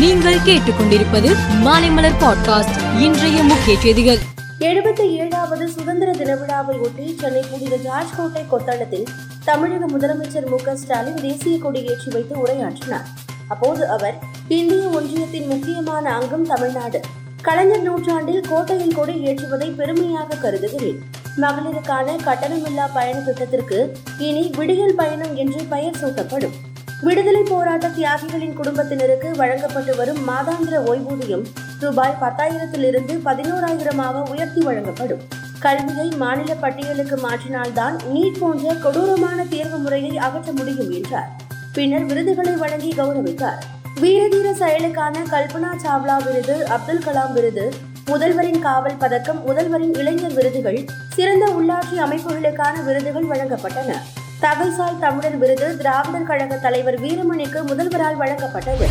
நீங்கள் கேட்டுக்கொண்டிருப்பது மாலைமலர் பாட்காஸ்ட். இன்றைய முக்கிய செய்திகள். எழுபத்தி ஏழாவது சுதந்திர தின விழாவை ஒட்டி சென்னை புனித ராஜ்கோட்டை கொத்தளத்தில் தமிழக முதலமைச்சர் மு ஸ்டாலின் தேசிய கொடி ஏற்றி வைத்து உரையாற்றினார். அப்போது அவர் இந்திய ஒன்றியத்தின் முக்கியமான அங்கம் தமிழ்நாடு. கலைஞர் நூற்றாண்டில் கோட்டையில் கொடி ஏற்றுவதை பெருமையாக கருதுகிறேன். மகளிருக்கான கட்டணமில்லா பயண திட்டத்திற்கு இனி விடியல் பயணம் என்று பெயர் சூட்டப்படும். விடுதலை போராட்ட தியாகிகளின் குடும்பத்தினருக்கு வழங்கப்பட்டு வரும் மாதாந்திர ஓய்வூதியம் ரூபாய் பத்தாயிரத்திலிருந்து பதினோராயிரமாக உயர்த்தி வழங்கப்படும். கல்வியை மாநில பட்டியலுக்கு மாற்றினால்தான் நீட் போன்ற கொடூரமான தேர்வு முறையை அகற்ற முடியும் என்றார். பின்னர் விருதுகளை வழங்கி கௌரவித்தார். வீரதீர செயலுக்கான கல்பனா சாவ்லா விருது அப்துல் கலாம் விருது முதல்வரின் காவல் பதக்கம் முதல்வரின் இளைஞர் விருதுகள் சிறந்த உள்ளாட்சி அமைப்புகளுக்கான விருதுகள் வழங்கப்பட்டன. தகைசால் தமிழர் விருது திராவிடர் கழக தலைவர் வீரமணிக்கு முதல்வரால் வழங்கப்பட்டது.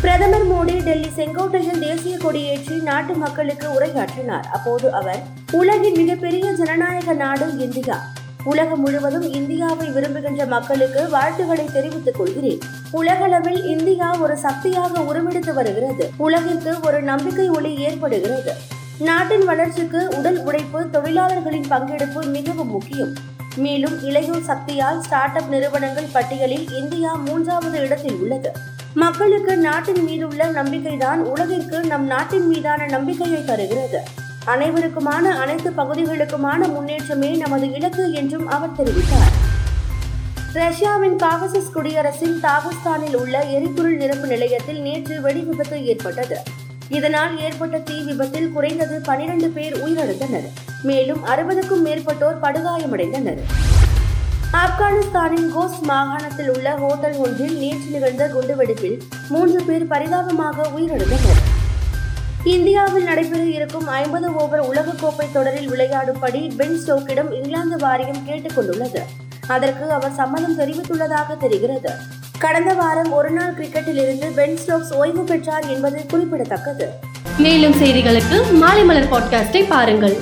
பிரதமர் மோடி டெல்லி செங்கோட்டையில் தேசிய கொடியேற்றி நாட்டு மக்களுக்கு உரையாற்றினார். அப்போது அவர் உலகின் மிகப்பெரிய ஜனநாயக நாடு இந்தியா. உலகம் முழுவதும் இந்தியாவை விரும்புகின்ற மக்களுக்கு வாழ்த்துக்களை தெரிவித்துக் கொள்கிறேன். உலகளவில் இந்தியா ஒரு சக்தியாக உருவெடுத்து வருகிறது. உலகிற்கு ஒரு நம்பிக்கை ஒளி ஏற்படுகிறது. நாட்டின் வளர்ச்சிக்கு உடல் உழைப்பு தொழிலாளர்களின் பங்கெடுப்பு மிகவும் முக்கியம். மேலும் இளையோர் சக்தியால் ஸ்டார்ட் அப் நிறுவனங்கள் பட்டியலில் இந்தியா மூன்றாவது இடத்தில் உள்ளது. மக்களுக்கு நாட்டின் மீதுள்ள நம்பிக்கைதான் உலகிற்கு நம் நாட்டின் மீதான நம்பிக்கையை தருகிறது. அனைவருக்குமான அனைத்து பகுதிகளுக்குமான முன்னேற்றமே நமது இலக்கு என்றும் அவர் தெரிவித்தார். ரஷ்யாவின் காகசஸ் குடியரசின் தாகஸ்தானில் உள்ள எரிபொருள் நிரப்பு நிலையத்தில் நேற்று வெடிவிபத்து ஏற்பட்டது. இதனால் ஏற்பட்ட தீ விபத்தில் குறைந்தது பனிரெண்டு பேர் உயிரிழந்தனர். மேலும் அறுபதுக்கும் மேற்பட்டோர் படுகாயமடைந்தனர். ஆப்கானிஸ்தானின் கோஸ்ட் மாகாணத்தில் உள்ள ஹோட்டல் ஒன்றில் நேற்று நிகழ்ந்த குண்டுவெடிப்பில் மூன்று பேர் பரிதாபமாக உயிரிழந்தனர். இந்தியாவில் நடைபெற இருக்கும் ஐம்பது ஓவர் உலகக்கோப்பை தொடரில் விளையாடும்படி பென் ஸ்டோக்கிடம் இங்கிலாந்து வாரியம் கேட்டுக் கொண்டுள்ளது. அதற்கு அவர் சம்மதம் தெரிவித்துள்ளதாக தெரிகிறது. கடந்த வாரம் ஒருநாள் கிரிக்கெட்டில் இருந்து பென் ஸ்டோக்ஸ் ஓய்வு பெற்றார் என்பது குறிப்பிடத்தக்கது. மேலும் செய்திகளுக்கு மாலை மலர் பாட்காஸ்டை பாருங்கள்.